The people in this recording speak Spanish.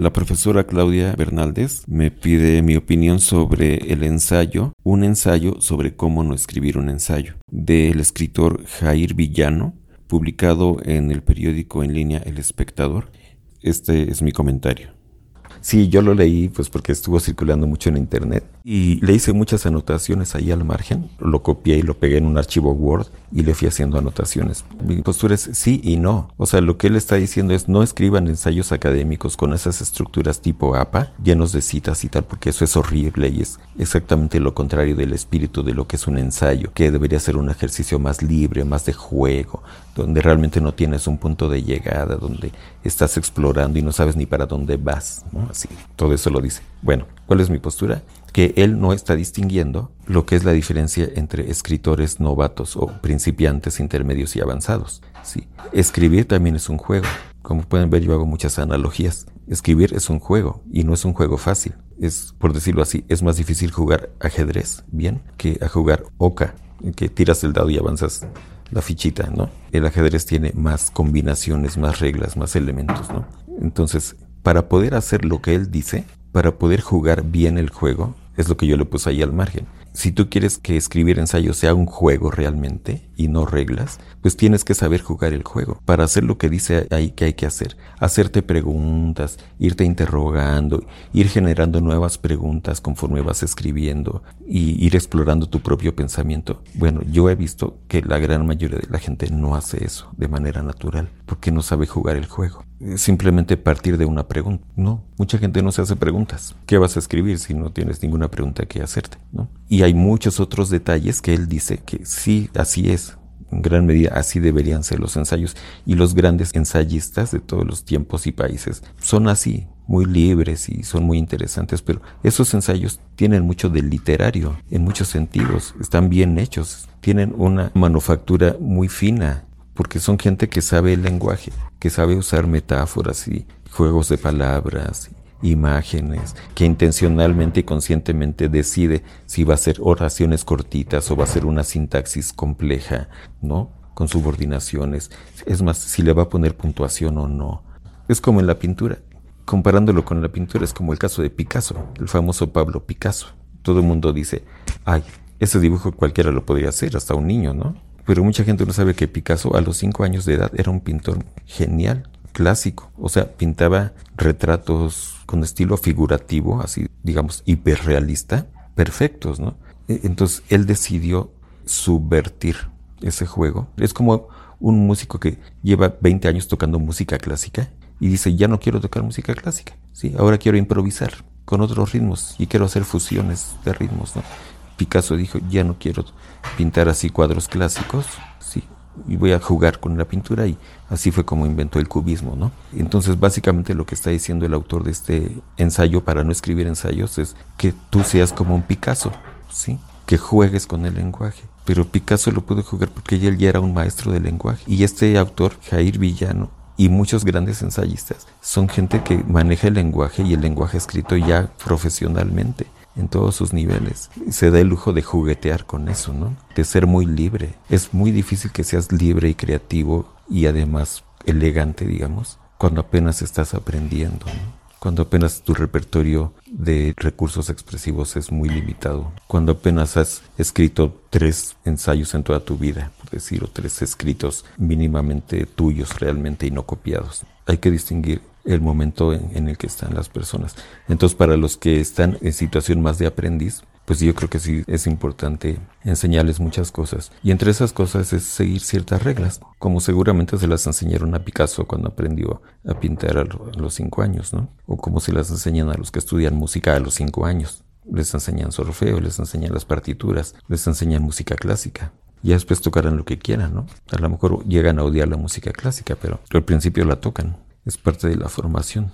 La profesora Claudia Bernaldez me pide mi opinión sobre el ensayo, un ensayo sobre cómo no escribir un ensayo, del escritor Jair Villano, publicado en el periódico en línea El Espectador. Este es mi comentario. Sí, yo lo leí pues porque estuvo circulando mucho en internet y le hice muchas anotaciones ahí al margen, lo copié y lo pegué en un archivo Word y le fui haciendo anotaciones. Mi postura es sí y no. O sea, lo que él está diciendo es no escriban ensayos académicos con esas estructuras tipo APA, llenos de citas y tal, porque eso es horrible y es exactamente lo contrario del espíritu de lo que es un ensayo, que debería ser un ejercicio más libre, más de juego, donde realmente no tienes un punto de llegada, donde estás explorando y no sabes ni para dónde vas. Todo eso lo dice. Bueno, ¿cuál es mi postura? Que él no está distinguiendo lo que es la diferencia entre escritores novatos o principiantes, intermedios y avanzados. Sí. Escribir también es un juego. Como pueden ver, yo hago muchas analogías. Escribir es un juego y no es un juego fácil. Es, por decirlo así, es más difícil jugar ajedrez, bien, que a jugar oca, que tiras el dado y avanzas la fichita, ¿no? El ajedrez tiene más combinaciones, más reglas, más elementos, ¿no? Entonces, para poder hacer lo que él dice, para poder jugar bien el juego, es lo que yo le puse ahí al margen. Si tú quieres que escribir ensayos sea un juego realmente y no reglas, pues tienes que saber jugar el juego para hacer lo que dice ahí que hay que hacer. Hacerte preguntas, irte interrogando, ir generando nuevas preguntas conforme vas escribiendo y ir explorando tu propio pensamiento. Bueno, yo he visto que la gran mayoría de la gente no hace eso de manera natural porque no sabe jugar el juego simplemente partir de una pregunta. No, mucha gente no se hace preguntas. ¿Qué vas a escribir si no tienes ninguna pregunta que hacerte? ¿no? Y hay muchos otros detalles que él dice que sí, así es. En gran medida así deberían ser los ensayos. Y los grandes ensayistas de todos los tiempos y países son así, muy libres y son muy interesantes, pero esos ensayos tienen mucho de literario en muchos sentidos, están bien hechos, tienen una manufactura muy fina porque son gente que sabe el lenguaje, que sabe usar metáforas y juegos de palabras, imágenes, que intencionalmente y conscientemente decide si va a ser oraciones cortitas o va a ser una sintaxis compleja, ¿no? Con subordinaciones. Es más, si le va a poner puntuación o no. Es como en la pintura. Comparándolo con la pintura, es como el caso de Picasso, el famoso Pablo Picasso. Todo el mundo dice, ay, ese dibujo cualquiera lo podría hacer, hasta un niño, ¿no? Pero mucha gente no sabe que Picasso a los 5 años de edad era un pintor genial, clásico. O sea, pintaba retratos con estilo figurativo, así digamos, hiperrealista, perfectos, ¿no? E, entonces él decidió subvertir ese juego. Es como un músico que lleva 20 años tocando música clásica y dice, ya no quiero tocar música clásica, ¿sí? Ahora quiero improvisar con otros ritmos y quiero hacer fusiones de ritmos. Picasso dijo, ya no quiero pintar así cuadros clásicos, y voy a jugar con la pintura y así fue como inventó el cubismo, ¿no? Entonces, básicamente lo que está diciendo el autor de este ensayo para no escribir ensayos es que tú seas como un Picasso, ¿sí? Que juegues con el lenguaje. Pero Picasso lo pudo jugar porque él ya era un maestro del lenguaje. Y este autor, Jair Villano, y muchos grandes ensayistas son gente que maneja el lenguaje y el lenguaje escrito ya profesionalmente en todos sus niveles. Se da el lujo de juguetear con eso, ¿no? De ser muy libre. Es muy difícil que seas libre y creativo y además elegante, digamos, cuando apenas estás aprendiendo, ¿no? cuando apenas tu repertorio de recursos expresivos es muy limitado, cuando apenas has escrito tres ensayos en toda tu vida, por decir, o tres escritos mínimamente tuyos realmente y no copiados. Hay que distinguir el momento en, el que están las personas. Entonces, para los que están en situación más de aprendiz, pues yo creo que sí es importante enseñarles muchas cosas. Y entre esas cosas es seguir ciertas reglas, como seguramente se las enseñaron a Picasso cuando aprendió a pintar a, los cinco años, ¿no? O como se las enseñan a los que estudian música a los cinco años. Les enseñan solfeo, les enseñan las partituras, les enseñan música clásica. Ya después tocarán lo que quieran, ¿no? A lo mejor llegan a odiar la música clásica, pero al principio la tocan es parte de la formación.